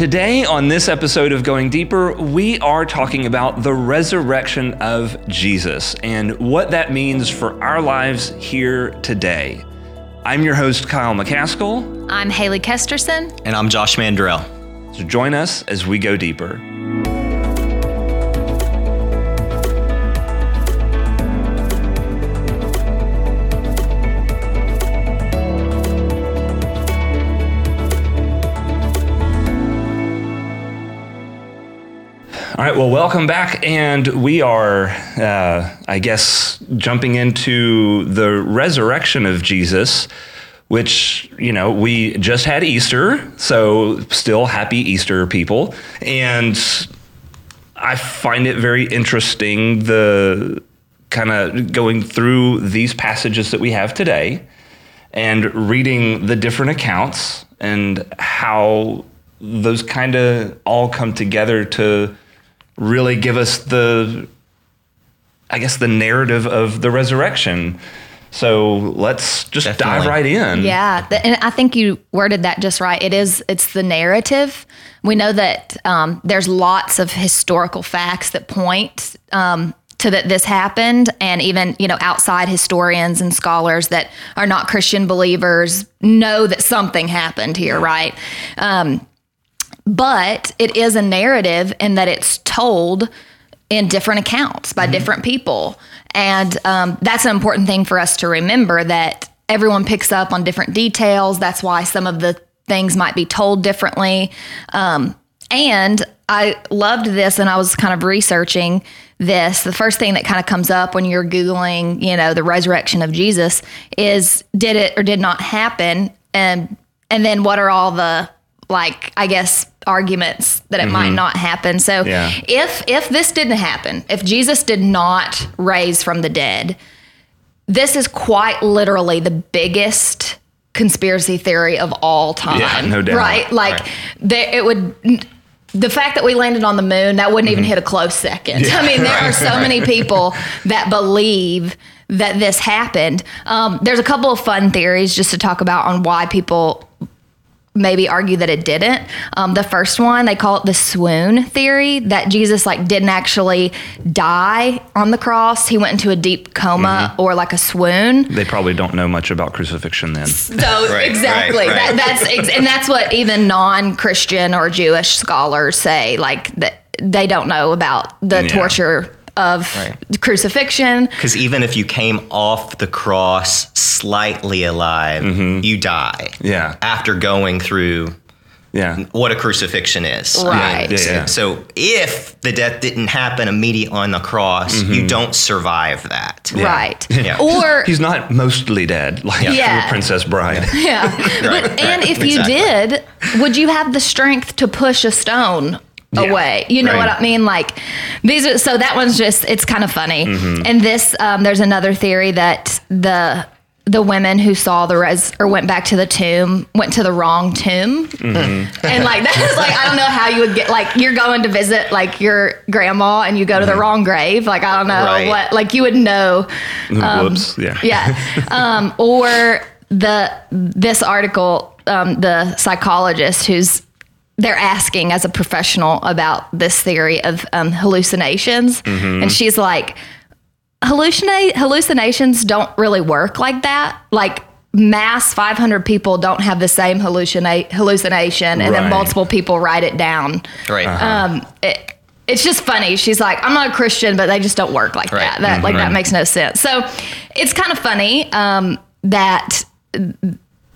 Today, on this episode of Going Deeper, we are talking about the resurrection of Jesus and what that means for our lives here today. I'm your host, Kyle McCaskill. I'm Haley Kesterson. And I'm Josh Mandrell. So join us as we go deeper. All right, well, welcome back. And we are, uh, I guess, jumping into the resurrection of Jesus, which, you know, we just had Easter. So, still happy Easter, people. And I find it very interesting the kind of going through these passages that we have today and reading the different accounts and how those kind of all come together to really give us the I guess the narrative of the resurrection. So let's just Definitely. dive right in. Yeah, th- and I think you worded that just right. It is. It's the narrative. We know that um, there's lots of historical facts that point um, to that this happened, and even you know outside historians and scholars that are not Christian believers know that something happened here, right? Um, but it is a narrative in that it's told in different accounts by different people. And um, that's an important thing for us to remember that everyone picks up on different details. That's why some of the things might be told differently. Um, and I loved this, and I was kind of researching this. The first thing that kind of comes up when you're Googling, you know, the resurrection of Jesus is did it or did not happen? And, and then what are all the like I guess arguments that it might not happen. So Yeah. if if this didn't happen, if Jesus did not raise from the dead, this is quite literally the biggest conspiracy theory of all time. Yeah, no doubt. Right? Like Right. there it would the fact that we landed on the moon, that wouldn't even hit a close second. I mean, there are so many people that believe that this happened. Um, there's a couple of fun theories just to talk about on why people maybe argue that it didn't. Um, the first one, they call it the swoon theory that Jesus like didn't actually die on the cross. He went into a deep coma or like a swoon. They probably don't know much about crucifixion then. So Right, exactly, right, right. That, that's ex- and that's what even non-Christian or Jewish scholars say. Like that they don't know about the Yeah. torture of Right. crucifixion. Because even if you came off the cross slightly alive, mm-hmm. you die. Yeah. After going through Yeah. what a crucifixion is. I mean, Right. Yeah, so, yeah. so if the death didn't happen immediately on the cross, you mm-hmm. don't survive that. Right. Yeah. Or He's not mostly dead like Yeah. the Princess Bride. Yeah. Right, but, and right, if you did, would you have the strength to push a stone Yeah, away? You know right. what I mean? Like these are so that one's just it's kind of funny. Mm-hmm. And this um, there's another theory that the the women who saw the res or went back to the tomb went to the wrong tomb. Mm-hmm. And like that's like I don't know how you would get like you're going to visit like your grandma and you go to the wrong grave. Like I don't know Right. what like you would know Whoops. Yeah. yeah. Um, or the this article, um, the psychologist who's they're asking as a professional about this theory of um, hallucinations, and she's like, hallucinate hallucinations don't really work like that. Like mass 500 people don't have the same hallucinate hallucination, and Right. then multiple people write it down. Right. Um, it, it's just funny. She's like, I'm not a Christian, but they just don't work like Right. that. That like that makes no sense. So it's kind of funny um, that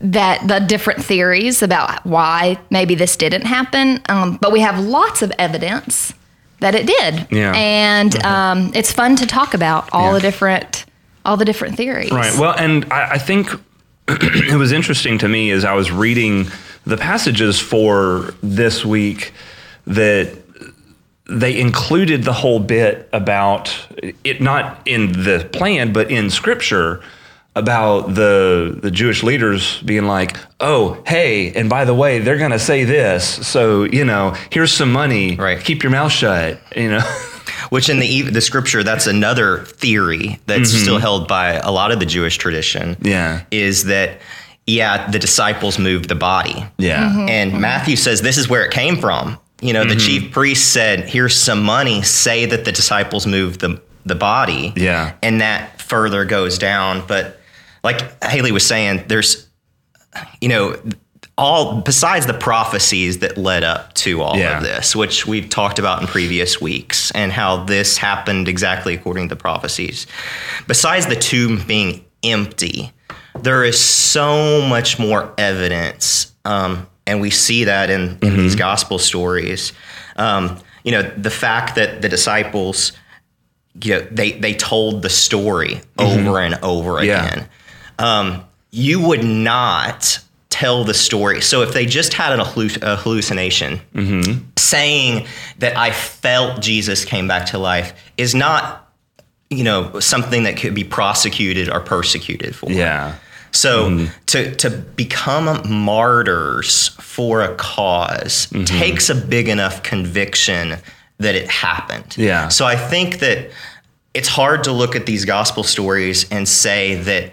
that the different theories about why maybe this didn't happen, um, but we have lots of evidence that it did. Yeah. and um, it's fun to talk about all Yeah. the different all the different theories. Right. Well, and I, I think it was interesting to me as I was reading the passages for this week that they included the whole bit about it not in the plan but in scripture about the the Jewish leaders being like, "Oh, hey, and by the way, they're going to say this. So, you know, here's some money. Right. Keep your mouth shut." You know. Which in the e- the scripture, that's another theory that's mm-hmm. still held by a lot of the Jewish tradition. Yeah. is that yeah, the disciples moved the body. Yeah. Mm-hmm. And mm-hmm. Matthew says this is where it came from. You know, the chief priest said, "Here's some money. Say that the disciples moved the the body." Yeah. and that further goes down. But like Haley was saying, there's, you know, all besides the prophecies that led up to all Yeah. of this, which we've talked about in previous weeks, and how this happened exactly according to the prophecies. Besides the tomb being empty, there is so much more evidence, um, and we see that in, in these gospel stories. Um, you know, the fact that the disciples, you know, they they told the story over and over Yeah. again. Um, you would not tell the story. So if they just had an halluc- a hallucination, mm-hmm. saying that I felt Jesus came back to life is not, you know, something that could be prosecuted or persecuted for. Yeah. So mm-hmm. to to become martyrs for a because mm-hmm. takes a big enough conviction that it happened. Yeah. So I think that it's hard to look at these gospel stories and say that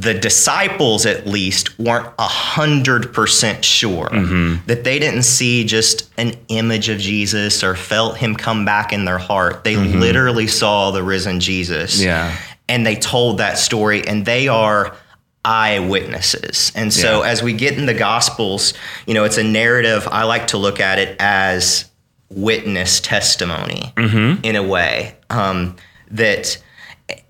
the disciples at least weren't a hundred percent sure mm-hmm. that they didn't see just an image of Jesus or felt him come back in their heart. They mm-hmm. literally saw the risen Jesus Yeah. and they told that story and they are eyewitnesses and so Yeah. as we get in the gospels you know it's a narrative i like to look at it as witness testimony mm-hmm. in a way um, that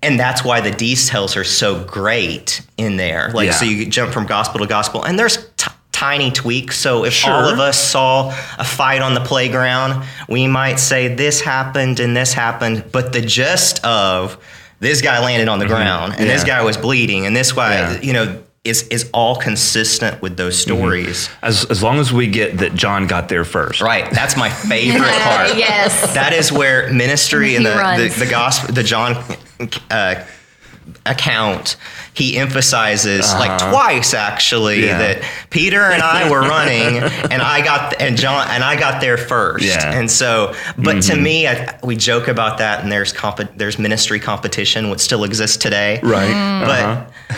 and that's why the details are so great in there like Yeah. so you jump from gospel to gospel and there's t- tiny tweaks so if all of us saw a fight on the playground we might say this happened and this happened but the gist of this guy landed on the ground and this Mm-hmm. Guy was bleeding and this guy Yeah. you know is is all consistent with those Mm-hmm. stories As as long as we get that John got there first. right that's my favorite part yes. that is where ministry and the, the the gospel the John uh, account he emphasizes like twice actually Uh-huh. Yeah. that Peter and I were running and I got and John and I got there first Yeah. Mm-hmm. and so but to me I, we joke about that and there's comp- there's ministry competition which still exists today Right. but Uh-huh.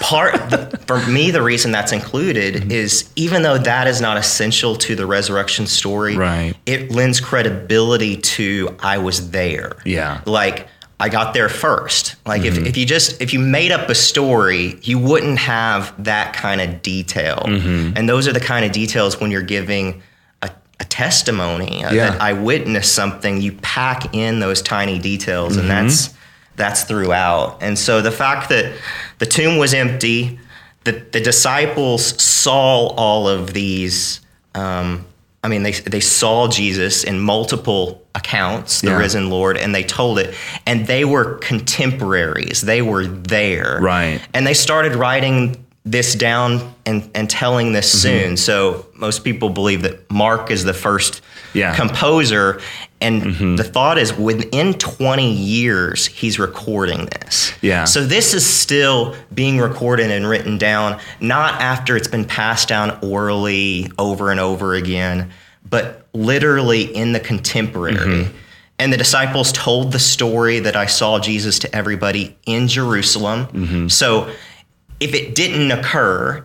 part the, for me the reason that's included Mm-hmm. is even though that is not essential to the resurrection story Right. it lends credibility to i was there Yeah. like i got there first. Like if, if you just if you made up a story you wouldn't have that kind of detail. And those are the kind of details when you're giving a, a testimony uh, Yeah. that i witnessed something you pack in those tiny details and that's that's throughout. And so the fact that the tomb was empty that the disciples saw all of these um, i mean they, they saw jesus in multiple accounts the Yeah. risen lord and they told it and they were contemporaries they were there Right. and they started writing this down and, and telling this Mm-hmm. soon so most people believe that mark is the first Yeah. Mm-hmm. composer and the thought is within 20 years he's recording this Yeah. so this is still being recorded and written down not after it's been passed down orally over and over again but literally in the contemporary Mm-hmm. and the disciples told the story that I saw Jesus to everybody in Jerusalem. Mm-hmm. So if it didn't occur,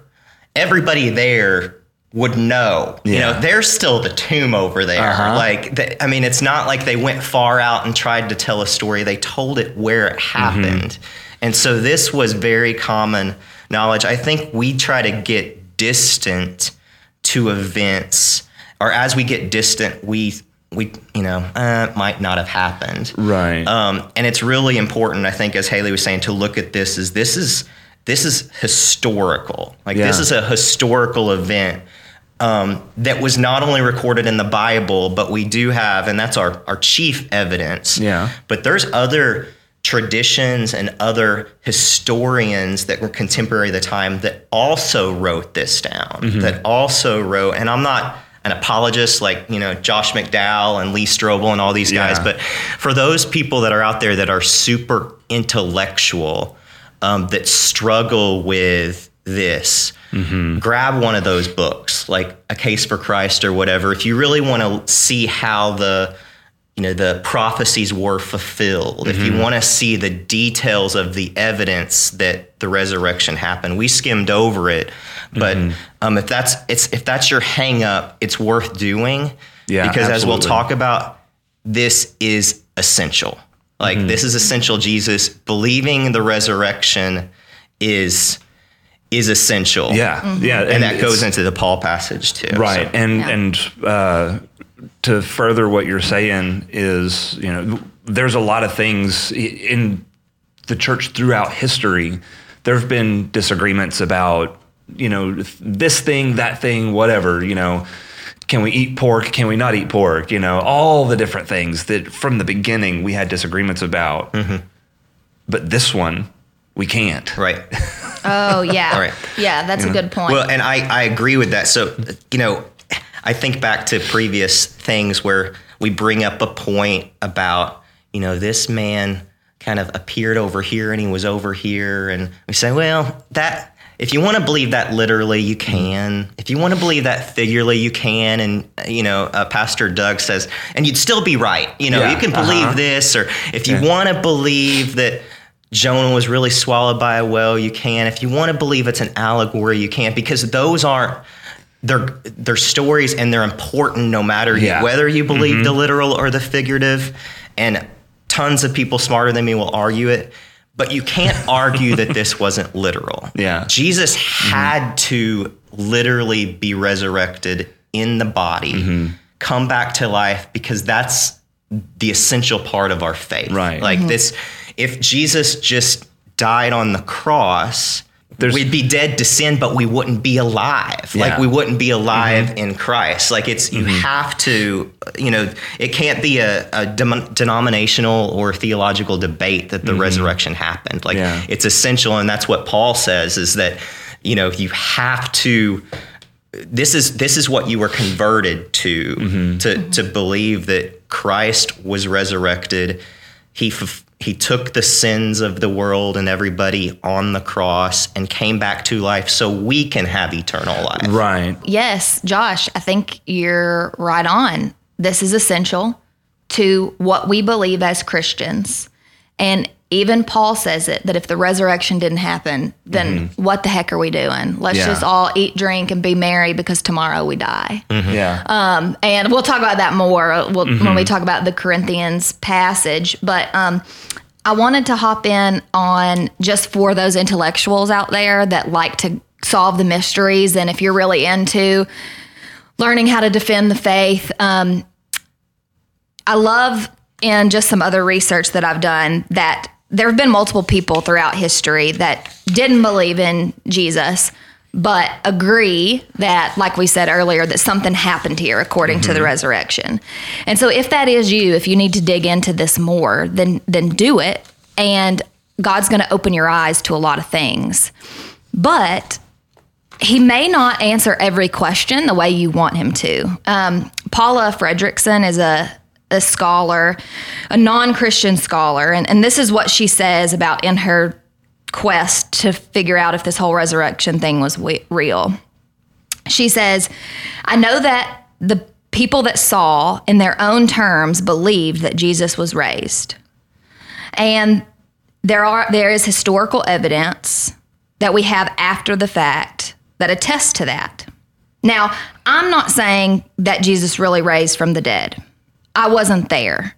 everybody there would know. You know, there's still the tomb over there. Uh-huh. Like, the, I mean, it's not like they went far out and tried to tell a story. They told it where it happened. And so this was very common knowledge. I think we try to get distant to events, or as we get distant, we we you know uh, might not have happened. Right. Um, and it's really important, I think, as Haley was saying, to look at this as this is this is historical. Like this is a historical event um, that was not only recorded in the Bible, but we do have, and that's our our chief evidence. Yeah. But there's other traditions and other historians that were contemporary of the time that also wrote this down. Mm-hmm. That also wrote, and I'm not an apologist like you know Josh McDowell and Lee Strobel and all these guys, Yeah. but for those people that are out there that are super intellectual, um, that struggle with this, mm-hmm. grab one of those books, like A Case for Christ or whatever. If you really want to see how the you know the prophecies were fulfilled. If you mm-hmm. want to see the details of the evidence that the resurrection happened. We skimmed over it but mm-hmm. um, if that's it's if that's your hang up it's worth doing. Yeah, because as we'll talk about this is essential. Like this is essential jesus. Believing the resurrection is is essential. Yeah, yeah, and, that goes into the paul passage too right so- and Yeah. and uh, to further what you're saying is you know there's a lot of things in the church throughout history there have been disagreements about you know this thing that thing whatever you know can we eat pork can we not eat pork you know all the different things that from the beginning we had disagreements about. But this one we can't right Oh yeah, Right. yeah. That's a good point. Well, and I, I agree with that. So, you know, I think back to previous things where we bring up a point about, you know, this man kind of appeared over here and he was over here. And we say, well, that, if you want to believe that literally, you can. If you want to believe that figuratively, you can. And, you know, uh, Pastor Doug says, and you'd still be right. You know, Yeah, you can believe uh-huh. this, or if you Yeah. want to believe that Jonah was really swallowed by a whale, you can. If you want to believe it's an allegory, you can, because those aren't they're they're stories and they're important no matter you- whether you believe the mm-hmm. literal or the figurative. And tons of people smarter than me will argue it. But you can't argue that this wasn't literal. Yeah. Jesus mm-hmm. had to literally be resurrected in the body, mm-hmm. come back to life, because that's the essential part of our faith. Right. Like this, if Jesus just died on the cross, There's- we'd be dead to sin, but we wouldn't be alive. Like Yeah. Mm-hmm. we wouldn't be alive in Christ. Like it's, you have to, you know, it can't be a, a dem- denominational or theological debate that the resurrection happened. Like Mm-hmm. Yeah. it's essential. And that's what Paul says is that, you know, you have to, this is this is what you were converted to Mm-hmm. to to believe that Christ was resurrected. He f- he took the sins of the world and everybody on the cross and came back to life so we can have eternal life. right yes, Josh, I think you're right on. This is essential to what we believe as Christians. And even Paul says it that if the resurrection didn't happen, then what the heck are we doing? Let's Yeah. just all eat, drink, and be merry because tomorrow we die. yeah Um, and we'll talk about that more uh, we'll, when we talk about the Corinthians passage. But um, I wanted to hop in on just for those intellectuals out there that like to solve the mysteries, and if you're really into learning how to defend the faith, um, I love in just some other research that I've done that there have been multiple people throughout history that didn't believe in Jesus, but agree that, like we said earlier, that something happened here according to the resurrection. And so, if that is you, if you need to dig into this more, then then do it, and God's going to open your eyes to a lot of things. But he may not answer every question the way you want him to. Um, Paula Fredriksen is a, a scholar, a non Christian scholar, and, and this is what she says about in her quest to figure out if this whole resurrection thing was we- real. She says, I know that the people that saw, in their own terms, believed that Jesus was raised. And there are there is historical evidence that we have after the fact that attests to that. Now, I'm not saying that Jesus really raised from the dead. I wasn't there,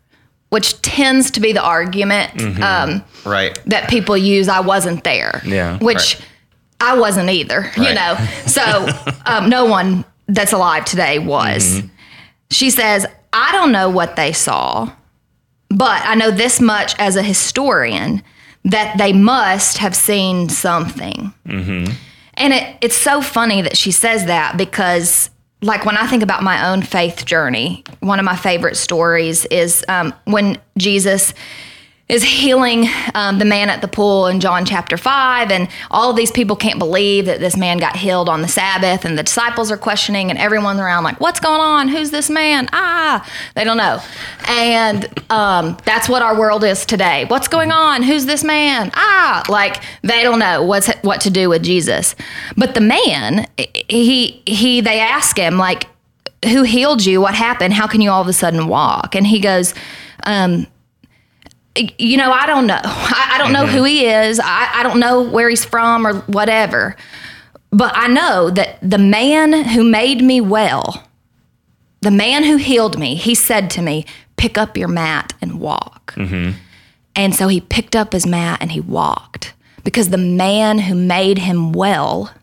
which tends to be the argument um, Right. that people use. I wasn't there. Yeah. Which I wasn't either, you know. So um, no one that's alive today was. She says, I don't know what they saw, but I know this much as a historian that they must have seen something. And it, it's so funny that she says that because, like, when I think about my own faith journey, one of my favorite stories is um, when Jesus is healing um, the man at the pool in John chapter 5. And all of these people can't believe that this man got healed on the Sabbath. And the disciples are questioning, and everyone's around, like, what's going on? Who's this man? Ah, they don't know. And um, that's what our world is today. What's going on? Who's this man? Ah, like, they don't know what's what to do with Jesus. But the man, he, he, they ask him, like, who healed you? What happened? How can you all of a sudden walk? And he goes, um, you know, I don't know. I, I don't know mm-hmm. who he is. I, I don't know where he's from or whatever. But I know that the man who made me well, the man who healed me, he said to me, pick up your mat and walk. Mm-hmm. And so he picked up his mat and he walked because the man who made him well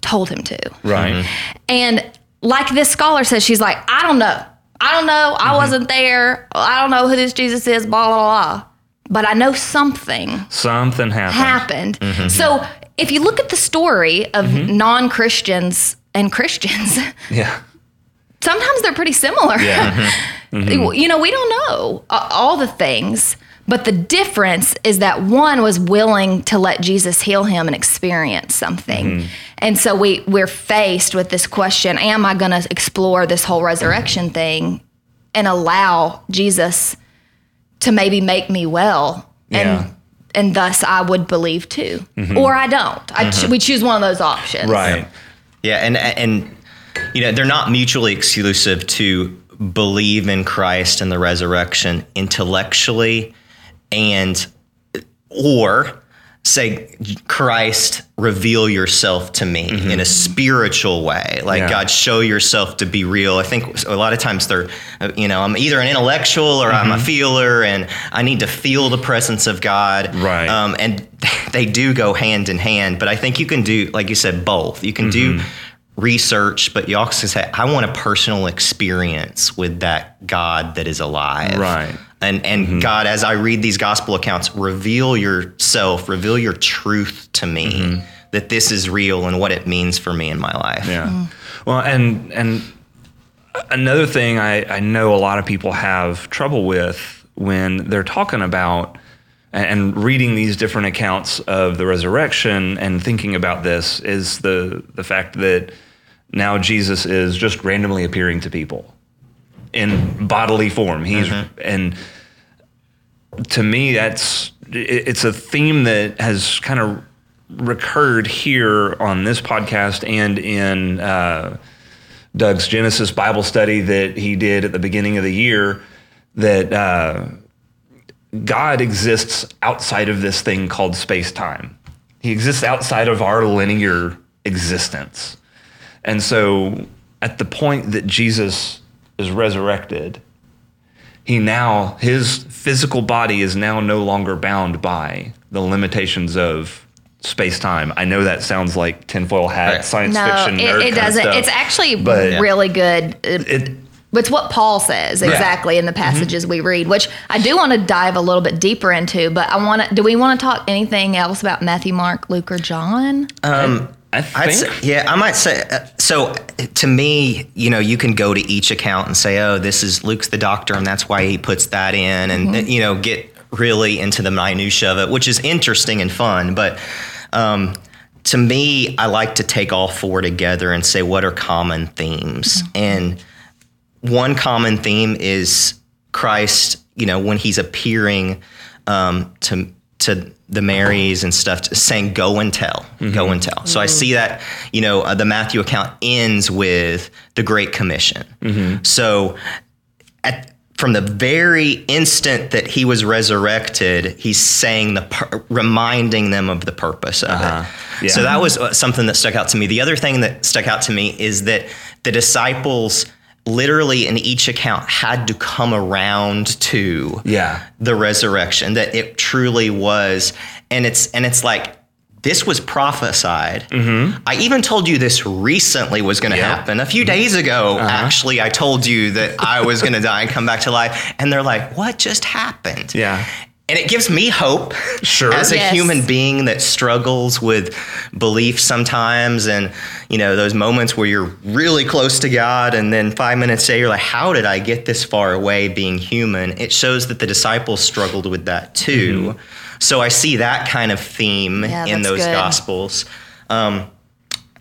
told him to. Right. Mm-hmm. And like this scholar says, she's like, I don't know. I don't know. I mm-hmm. wasn't there. I don't know who this Jesus is, blah, blah, blah. But I know something Something happened. happened. Mm-hmm. So if you look at the story of mm-hmm. non Christians and Christians, Yeah. sometimes they're pretty similar. Yeah. You know, we don't know all the things, but the difference is that one was willing to let Jesus heal him and experience something. Mm-hmm. And so we we're faced with this question, am I going to explore this whole resurrection mm-hmm. thing and allow Jesus to maybe make me well and Yeah. and thus I would believe too. Mm-hmm. Or I don't. I ch- we choose one of those options. Right. Yeah, and and you know they're not mutually exclusive to believe in Christ and the resurrection intellectually, and or say Christ reveal yourself to me mm-hmm. in a spiritual way. Like Yeah. God show yourself to be real. I think a lot of times they're you know I'm either an intellectual or I'm a mm-hmm. feeler and I need to feel the presence of God. Right. um, and they do go hand in hand but I think you can do like you said both. You can do mm-hmm. research but you also say I want a personal experience with that God that is alive. Right. And and mm-hmm. God, as I read these gospel accounts, reveal yourself, reveal your truth to me mm-hmm. that this is real and what it means for me in my life. Yeah. Mm. Well, and and another thing I, I know a lot of people have trouble with when they're talking about and reading these different accounts of the resurrection and thinking about this is the the fact that now Jesus is just randomly appearing to people in bodily form. He's mm-hmm. and to me that's it's a theme that has kind of recurred here on this podcast and in uh, Doug's Genesis Bible study that he did at the beginning of the year that uh, God exists outside of this thing called space time. He exists outside of our linear existence. And so at the point that Jesus is resurrected, he now, his physical body is now no longer bound by the limitations of space time. I know that sounds like tinfoil hat, Right. science No, fiction, it, it kind doesn't. stuff. It's actually But- really good. Uh, it- It, It's what Paul says exactly in the mm-hmm. passages we read, which I do want to dive a little bit deeper into. But I want to. Do we want to talk anything else about Matthew, Mark, Luke, or John? Um, I think. say, yeah, I might say. Uh, so, to me, you know, you can go to each account and say, "Oh, this is Luke's the doctor, and that's why he puts that in," and uh, you know, get really into the minutia of it, which is interesting and fun. But um, to me, I like to take all four together and say, what are common themes? And one common theme is Christ. You know, when he's appearing um, to to the Marys and stuff, saying, "Go and tell, go and tell." So I see that. You know, uh, the Matthew account ends with the Great Commission. So at from the very instant that he was resurrected, he's saying the pur- reminding them of the purpose of Uh-huh. it. Yeah. So that was uh, something that stuck out to me. The other thing that stuck out to me is that the disciples literally in each account had to come around to Yeah. the resurrection that it truly was and it's and it's like this was prophesied. Mm-hmm. I even told you this recently was going to Yeah. happen. A few mm-hmm. days ago, uh-huh. actually, I told you that I was going to die and come back to life. And they're like, what just happened? Yeah. And it gives me hope Sure. as a Yes. human being that struggles with belief sometimes and you know those moments where you're really close to God and then 5 minutes later you're like how did I get this far away being human it shows that the disciples struggled with that too so I see that kind of theme Yeah, in those good. gospels um,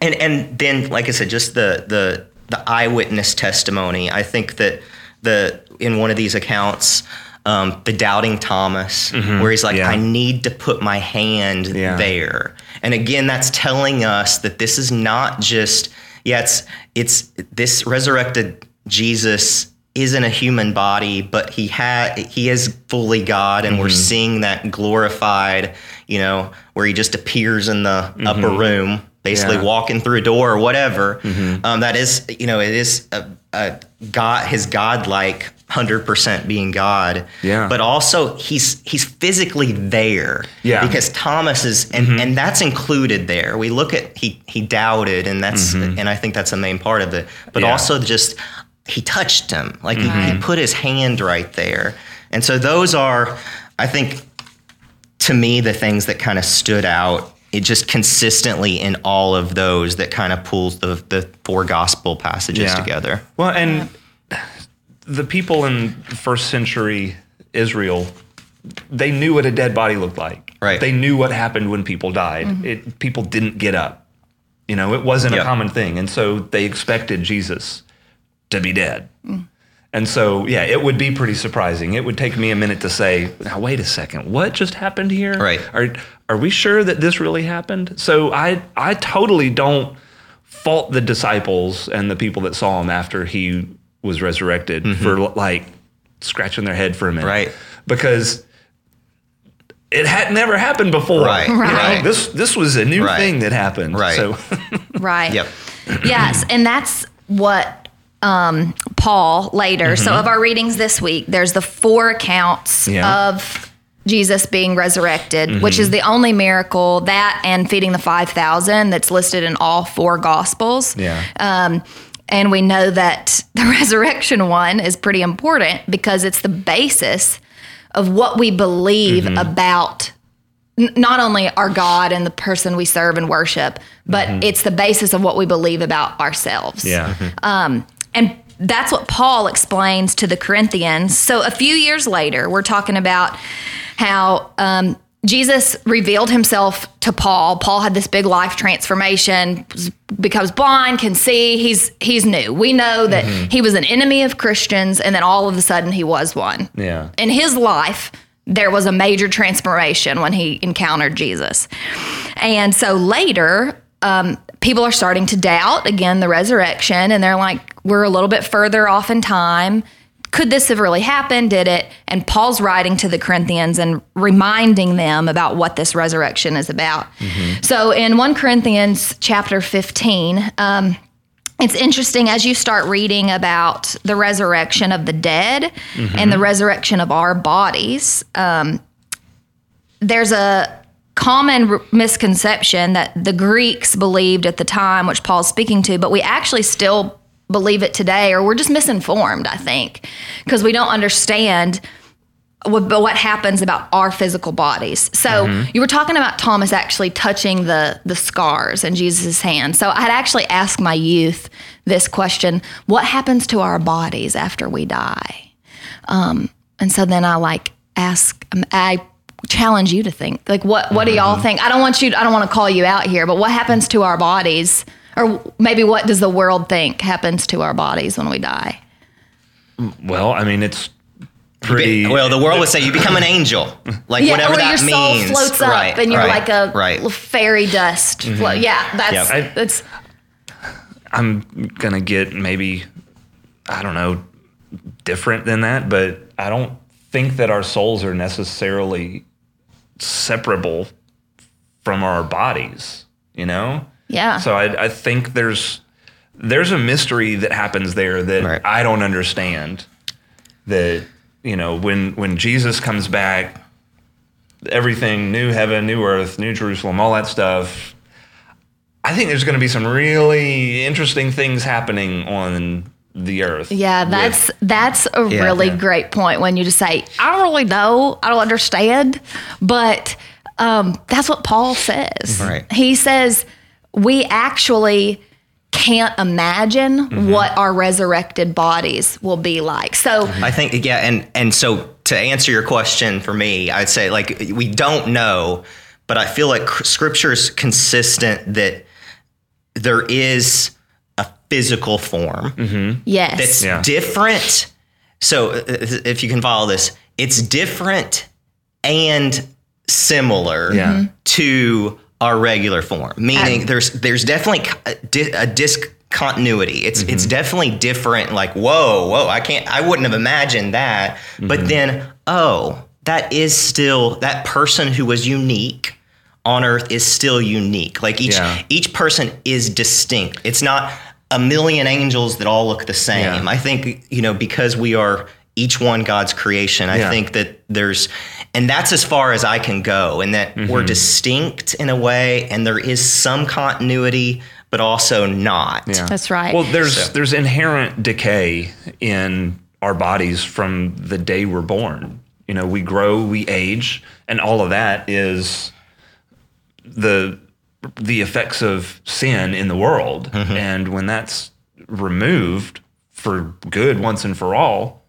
and and then like I said just the the the eyewitness testimony I think that the in one of these accounts um, the doubting Thomas where he's like Yeah. I need to put my hand Yeah. there and again that's telling us that this is not just yeah, it's it's this resurrected Jesus isn't a human body, but he had he is fully God, and we're seeing that glorified, you know, where he just appears in the upper room, basically Yeah. walking through a door or whatever. Um, that is, you know, it is a, a God, his godlike hundred percent being God. Yeah. But also he's he's physically there. Yeah. Because Thomas is and, mm-hmm. and that's included there. We look at he he doubted and that's mm-hmm. and I think that's the main part of it. But Yeah. also just he touched him. Like he, he mm-hmm. put his hand right there. And so those are I think to me the things that kind of stood out it just consistently in all of those that kind of pulls the the four gospel passages Yeah. together. Well, and the people in first century Israel, they knew what a dead body looked like. Right. They knew what happened when people died. Mm-hmm. It, people didn't get up. You know, it wasn't Yeah. a common thing. And so they expected Jesus to be dead. Mm. And so, yeah, it would be pretty surprising. It would take me a minute to say, now, wait a second, what just happened here? Right. Are, are we sure that this really happened? So I, I totally don't fault the disciples and the people that saw him after he was resurrected for like scratching their head for a minute. Right. Because it had never happened before. Right. You know, Right. This this was a new Right. thing that happened. Right. So Right. Yep. yes, and that's what um, Paul later. So, of our readings this week, there's the four accounts Yeah. of Jesus being resurrected, which is the only miracle that and feeding the five thousand that's listed in all four gospels. yeah. Um, and we know that the resurrection one is pretty important because it's the basis of what we believe Mm-hmm. about n- not only our God and the person we serve and worship, but it's the basis of what we believe about ourselves. Mm-hmm. yeah. And that's what Paul explains to the Corinthians. So a few years later, we're talking about how um, Jesus revealed himself to Paul. Paul had this big life transformation, becomes blind, can see. He's he's new. We know that he was an enemy of Christians, and then all of a sudden he was one. Yeah. In his life, there was a major transformation when he encountered Jesus. And so later, um, people are starting to doubt again the resurrection, and they're like, we're a little bit further off in time. Could this have really happened? Did it? And Paul's writing to the Corinthians and reminding them about what this resurrection is about. So in 1 Corinthians chapter 15, um, it's interesting as you start reading about the resurrection of the dead and the resurrection of our bodies. Um, there's a common r- misconception that the Greeks believed at the time, which Paul's speaking to, but we actually still believe it today, or we're just misinformed, I think, because we don't understand what, what happens about our physical bodies. So you were talking about Thomas actually touching the the scars in Jesus' hand. So I'd actually asked my youth this question: What happens to our bodies after we die? Um, and so then I like ask, um, I challenge you to think, like, what what do y'all think? I don't want you, I don't want to call you out here, but what happens to our bodies, or maybe what does the world think happens to our bodies when we die? Well, I mean, it's pretty. well, the world would say you become an angel, like Yeah, whatever or that your soul means. floats up right, and you're right, like a right. fairy dust. Mm-hmm. float. Yeah, that's Yep. I- that's I'm gonna get maybe I don't know different than that, but I don't think that our souls are necessarily separable from our bodies. You know. Yeah. So I, I think there's there's a mystery that happens there that Right. I don't understand. That you know when when Jesus comes back, everything new heaven, new earth, new Jerusalem, all that stuff. I think there's going to be some really interesting things happening on the earth. Yeah, that's that's a Yeah. really Yeah. great point when you just say, I don't really know, I don't understand, but um, that's what Paul says. Right. He says we actually can't imagine Mm-hmm. what our resurrected bodies will be like. So I think yeah, and and so to answer your question for me, I'd say like we don't know, but I feel like scripture is consistent that there is a physical form yes, that's Yeah. different. So uh, if you can follow this, it's different and similar Yeah. Mhm. to our regular form. Meaning there's there's definitely a, uh, di- a disc continuity. It's mm-hmm. it's definitely different. Like whoa, whoa, I can't. I wouldn't have imagined that. But mm-hmm. then oh, that is still that person who was unique on Earth is still unique. Like each Yeah. each person is distinct. It's not a million angels that all look the same. Yeah. I think you know because we are each one God's creation. I Yeah. think that there's and that's as far as I can go and that Mm-hmm. we're distinct in a way and there is some continuity but also not. Yeah. That's right. Well, there's So- there's inherent decay in our bodies from the day we're born. You know, we grow, we age, and all of that is the the effects of sin in the world. And when that's removed for good once and for all,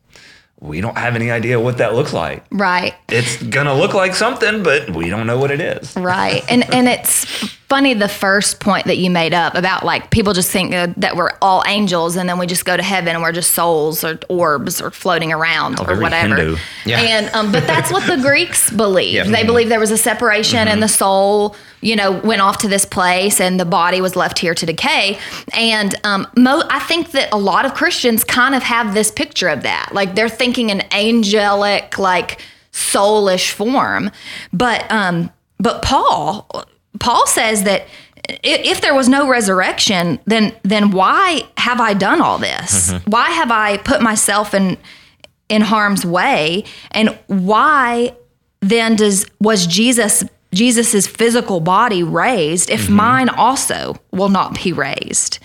we don't have any idea what that looks like. right. It's gonna look like something, but we don't know what it is. Right. And and it's funny the first point that you made up about like people just think uh, that we're all angels and then we just go to heaven and we're just souls or orbs or floating around or whatever. Hindu. Yeah. And um but that's what the Greeks believed. Yeah. They believed there was a separation and the soul, you know, went off to this place and the body was left here to decay. And um mo- I think that a lot of Christians kind of have this picture of that. Like they're thinking an angelic like soulish form. But um but Paul Paul says that if there was no resurrection, then then why have I done all this? Why have I put myself in in harm's way? And why then does was Jesus Jesus's physical body raised if mine also will not be raised?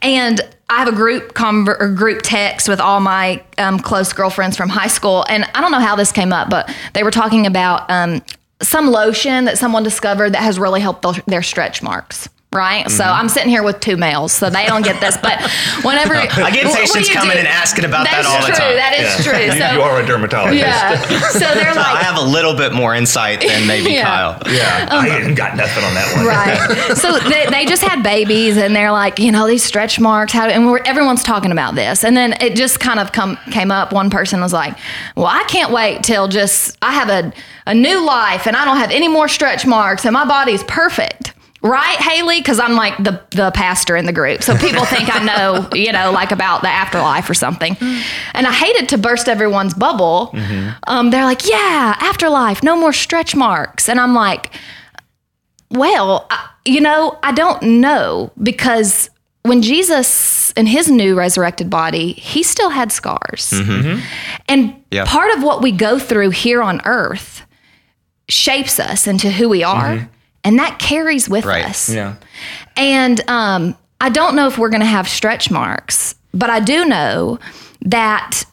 And I have a group conver- group text with all my um, close girlfriends from high school, and I don't know how this came up, but they were talking about um, some lotion that someone discovered that has really helped their- stretch marks. Right, so mm-hmm. I'm sitting here with two males, so they don't get this. But whenever I get what- what patients coming do? and asking about that That's all the time. That is true. You, So you are a dermatologist. yeah, so they're So I have a little bit more insight than maybe Yeah. Kyle. Yeah, I um, ain't got nothing on that one. right. So they, they just had babies, and they're like, you know, these stretch marks. How? And we're, everyone's talking about this, and then it just kind of come came up. One person was like, "Well, I can't wait till just I have a a new life, and I don't have any more stretch marks, and my body's perfect." Right, Haley? Because I'm like the the pastor in the group, so people think I know, you know, like about the afterlife or something. And I hated to burst everyone's bubble. Mm-hmm. Um, they're like, "Yeah, afterlife, no more stretch marks," and I'm like, well, I, you know, I don't know because when Jesus in his new resurrected body, he still had scars. Mm-hmm. Mm-hmm. And Yeah. part of what we go through here on earth shapes us into who we are, and that carries with Right. us. Yeah. And um, I don't know if we're going to have stretch marks, but I do know that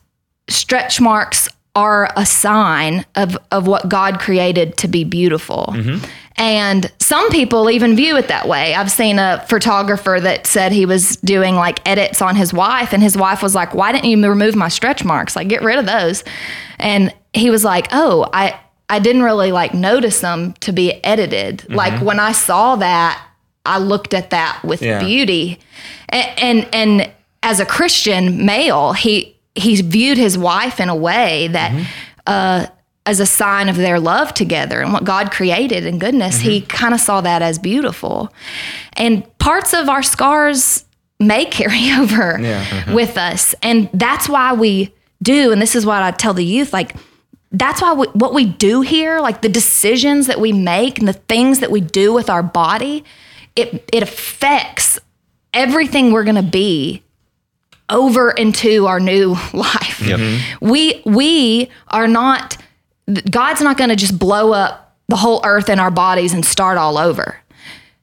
stretch marks are a sign of, of what God created to be beautiful. And some people even view it that way. I've seen a photographer that said he was doing like edits on his wife, and his wife was like, Why didn't you remove my stretch marks? Like, get rid of those. And he was like, Oh, I, I didn't really like notice them to be edited. Mm-hmm. Like, when I saw that, I looked at that with Yeah. beauty. And, and and as a Christian male, he he viewed his wife in a way that mm-hmm. uh, as a sign of their love together and what God created and goodness. He mm-hmm. kind of saw that as beautiful. And parts of our scars may carry over Yeah. Uh-huh. with us, and that's why we do. And this is what I tell the youth, like that's why we, what we do here, like the decisions that we make and the things that we do with our body, it it affects everything we're going to be over into our new life. We we are not God's not going to just blow up the whole earth and our bodies and start all over.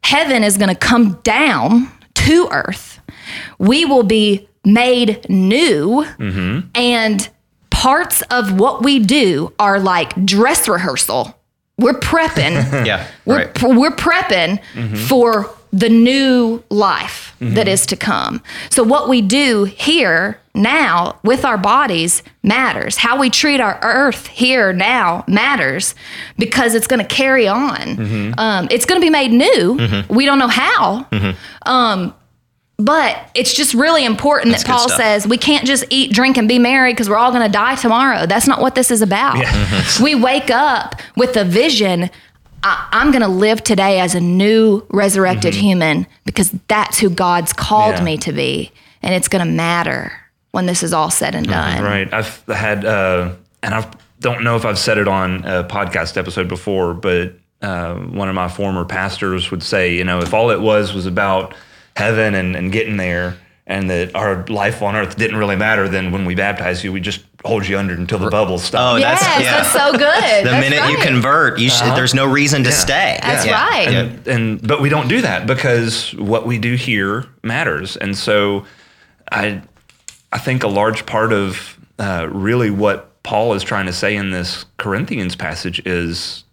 Heaven is going to come down to earth. We will be made new mm-hmm. and parts of what we do are like dress rehearsal. We're prepping. Yeah. We're, right. we're prepping mm-hmm. for the new life that mm-hmm. is to come. So, what we do here now with our bodies matters. How we treat our earth here now matters because it's going to carry on. Mm-hmm. Um, it's going to be made new. We don't know how. Um, but it's just really important That's that Paul stuff. says we can't just eat, drink, and be merry because we're all going to die tomorrow. That's not what this is about. we wake up with a vision. I, I'm going to live today as a new resurrected human because that's who God's called Mm-hmm. Yeah. me to be. And it's going to matter when this is all said and done. Right. I've had, uh, and I don't know if I've said it on a podcast episode before, but uh, one of my former pastors would say, you know, if all it was was about heaven and, and getting there, and that our life on earth didn't really matter, then when we baptize you, we just hold you under until the bubbles stop. Oh, Yes, that's that's, so good. the That's minute you convert, you should, there's no reason to stay. That's Yeah. right. And, and but we don't do that because what we do here matters and so i i think a large part of uh, really what paul is trying to say in this corinthians passage is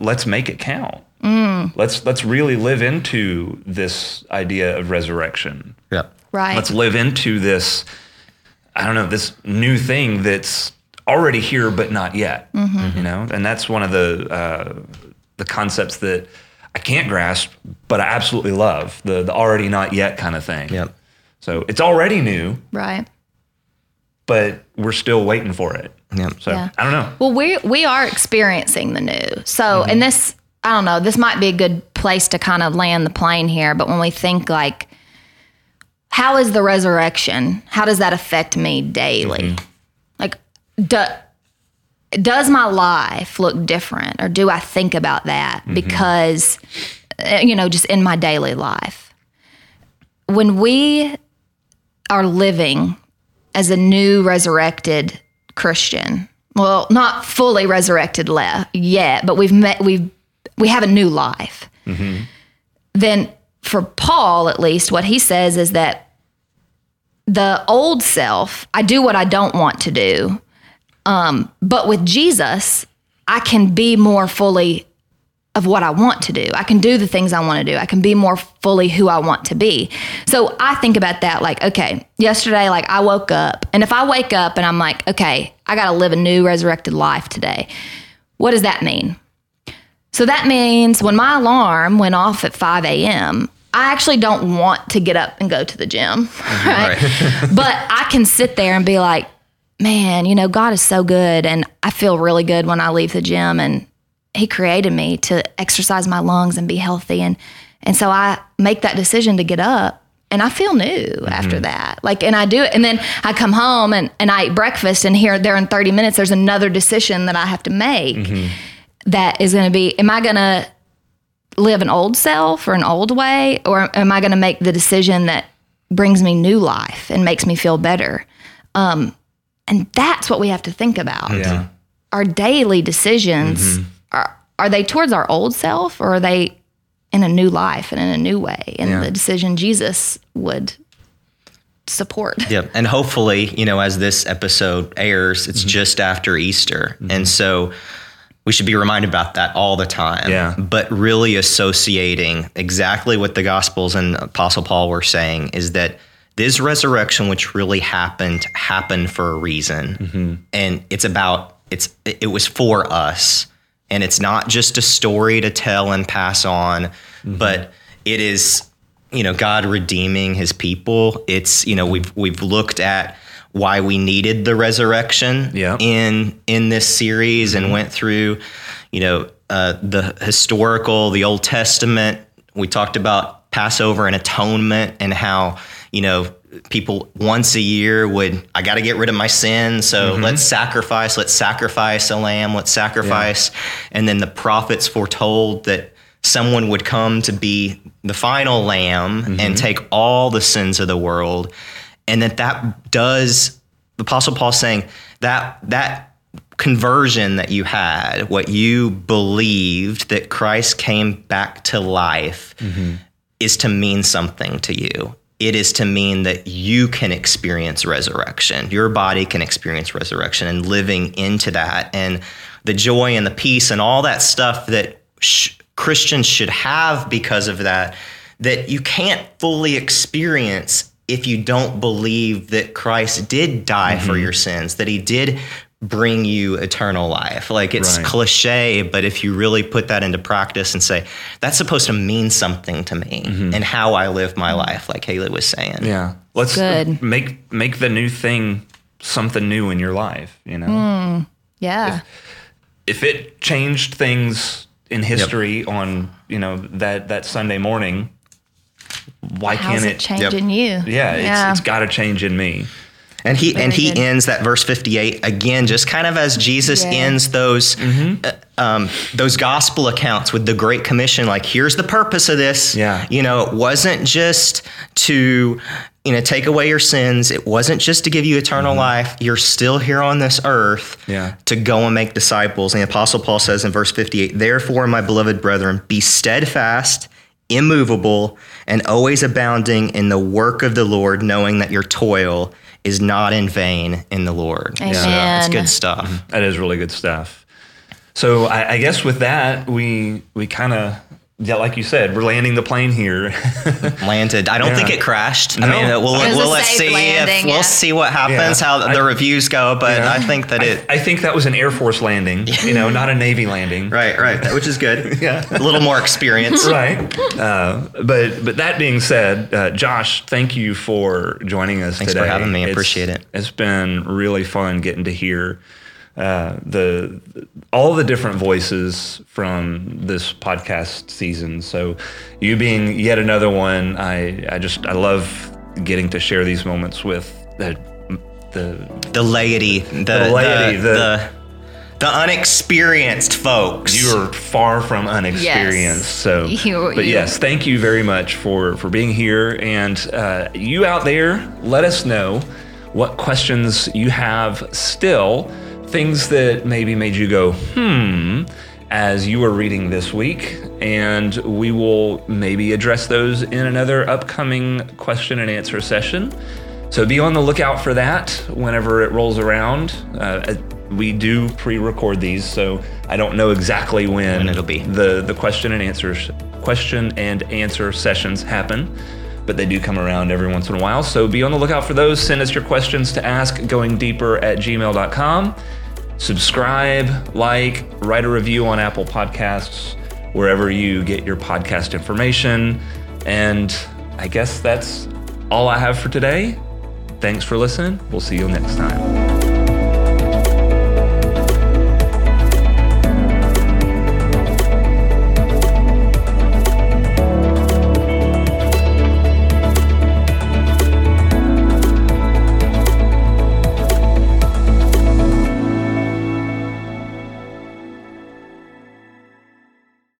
let's make it count let's let's really live into this idea of resurrection Yeah. Right. let's live into this i don't know this new thing that's already here but not yet you know and that's one of the uh, the concepts that i can't grasp but i absolutely love the the already not yet kind of thing Yep. so it's already new right. but we're still waiting for it Yep. so Yeah. i don't know Well, we we are experiencing the new. So, Mm-hmm. and this, I don't know, this might be a good place to kind of land the plane here. But when we think like, how is the resurrection? How does that affect me daily? Mm-hmm. Like, do, does my life look different, or do I think about that Mm-hmm. because, uh, you know, just in my daily life? When we are living as a new resurrected Christian. Well, not fully resurrected yet, but we've met we've we have a new life. Then for Paul at least what he says is that the old self, I do what I don't want to do. Um, but with Jesus, I can be more fully of what I want to do. I can do the things I want to do. I can be more fully who I want to be. So I think about that like, okay, yesterday, like I woke up, and if I wake up and I'm like, okay, I got to live a new resurrected life today, what does that mean? So that means when my alarm went off at 5 a.m., I actually don't want to get up and go to the gym. Right? but I can sit there and be like, man, you know, God is so good. And I feel really good when I leave the gym. And He created me to exercise my lungs and be healthy. And, and so I make that decision to get up. And I feel new mm-hmm. after that. Like, and I do it. And then I come home and, and I eat breakfast. And here, there in 30 minutes, there's another decision that I have to make mm-hmm. That is going to be am I going to live an old self or an old way? Or am I going to make the decision that brings me new life and makes me feel better? Um, and that's what we have to think about. yeah Our daily decisions mm-hmm. are, are they towards our old self or are they in a new life and in a new way? And Yeah. the decision Jesus would support. Yep. And hopefully, you know, as this episode airs, it's mm-hmm. just after Easter. And mm-hmm. so we should be reminded about that all the time. Yeah. But really associating exactly what the Gospels and Apostle Paul were saying is that this resurrection, which really happened, happened for a reason. Mm-hmm. And it's about, it's, it was for us. And it's not just a story to tell and pass on, mm-hmm. but it is you know God redeeming his people. It's you know we've we've looked at why we needed the resurrection Yeah. in in this series and mm-hmm. went through you know uh, the historical the Old Testament. We talked about Passover and atonement and how you know people once a year would I got to get rid of my sin so mm-hmm. let's sacrifice let's sacrifice a lamb let's sacrifice. And then the prophets foretold that someone would come to be the final lamb and mm-hmm. take all the sins of the world and that that does the apostle paul saying that that conversion that you had what you believed that christ came back to life mm-hmm. is to mean something to you. It is to mean that you can experience resurrection. Your body can experience resurrection and living into that. And the joy and the peace and all that stuff that sh- Christians should have because of that, that you can't fully experience if you don't believe that Christ did die for mm-hmm. your sins, that he did bring you eternal life. Like it's Right. cliche, but if you really put that into practice and say, that's supposed to mean something to me mm-hmm. and how I live my life, like Haley was saying. yeah let's Good. make make the new thing something new in your life you know hmm. Yeah. if it changed things in history on you know that that Sunday morning. Why How's can't it it? change Yep. in you? Yeah, it's, it's got to change in me. And he and he good. ends that verse 58 again, just kind of as Jesus Yeah. ends those uh, um, those gospel accounts with the Great Commission. Like, here's the purpose of this. Yeah. you know, it wasn't just to you know take away your sins. It wasn't just to give you eternal life. You're still here on this earth. Yeah. to go and make disciples. And the Apostle Paul says in verse 58, Therefore, my beloved brethren, be steadfast, immovable, and always abounding in the work of the Lord, knowing that your toil is not in vain in the Lord. So it's good stuff. That is really good stuff. So I, I guess with that, we we kind of yeah, like you said, we're landing the plane here. Landed. I don't Yeah. think it crashed. No. I mean, we'll, It was a we'll let's safe see if landing, we'll see what happens, Yeah. how the I- reviews go. But Yeah. I think that it. I think that was an Air Force landing, you know, not a Navy landing. Right, right, which is good. Yeah. a little more experience. right. Uh, but but that being said, uh, Josh, thank you for joining us Thanks for having me. I It's- appreciate it. It's been really fun getting to hear uh, the all the different voices from this podcast season. So you being yet another one, I I just I love getting to share these moments with the the The laity, the, laity, the, the- the, the unexperienced folks. you are far from unexperienced. So, You- but you- yes, thank you very much for for being here, and uh, you out there, let us know what questions you have still, things that maybe made you go hmm as you were reading this week, and we will maybe address those in another upcoming question and answer session. So be on the lookout for that whenever it rolls around. Uh, we do pre-record these, so I don't know exactly when, When it'll be. the the question and answers question and answer sessions happen, but they do come around every once in a while. So be on the lookout for those. Send us your questions to ask going deeper at gmail.com. Subscribe, like, write a review on Apple Podcasts, wherever you get your podcast information. And I guess that's all I have for today. Thanks for listening. We'll see you next time.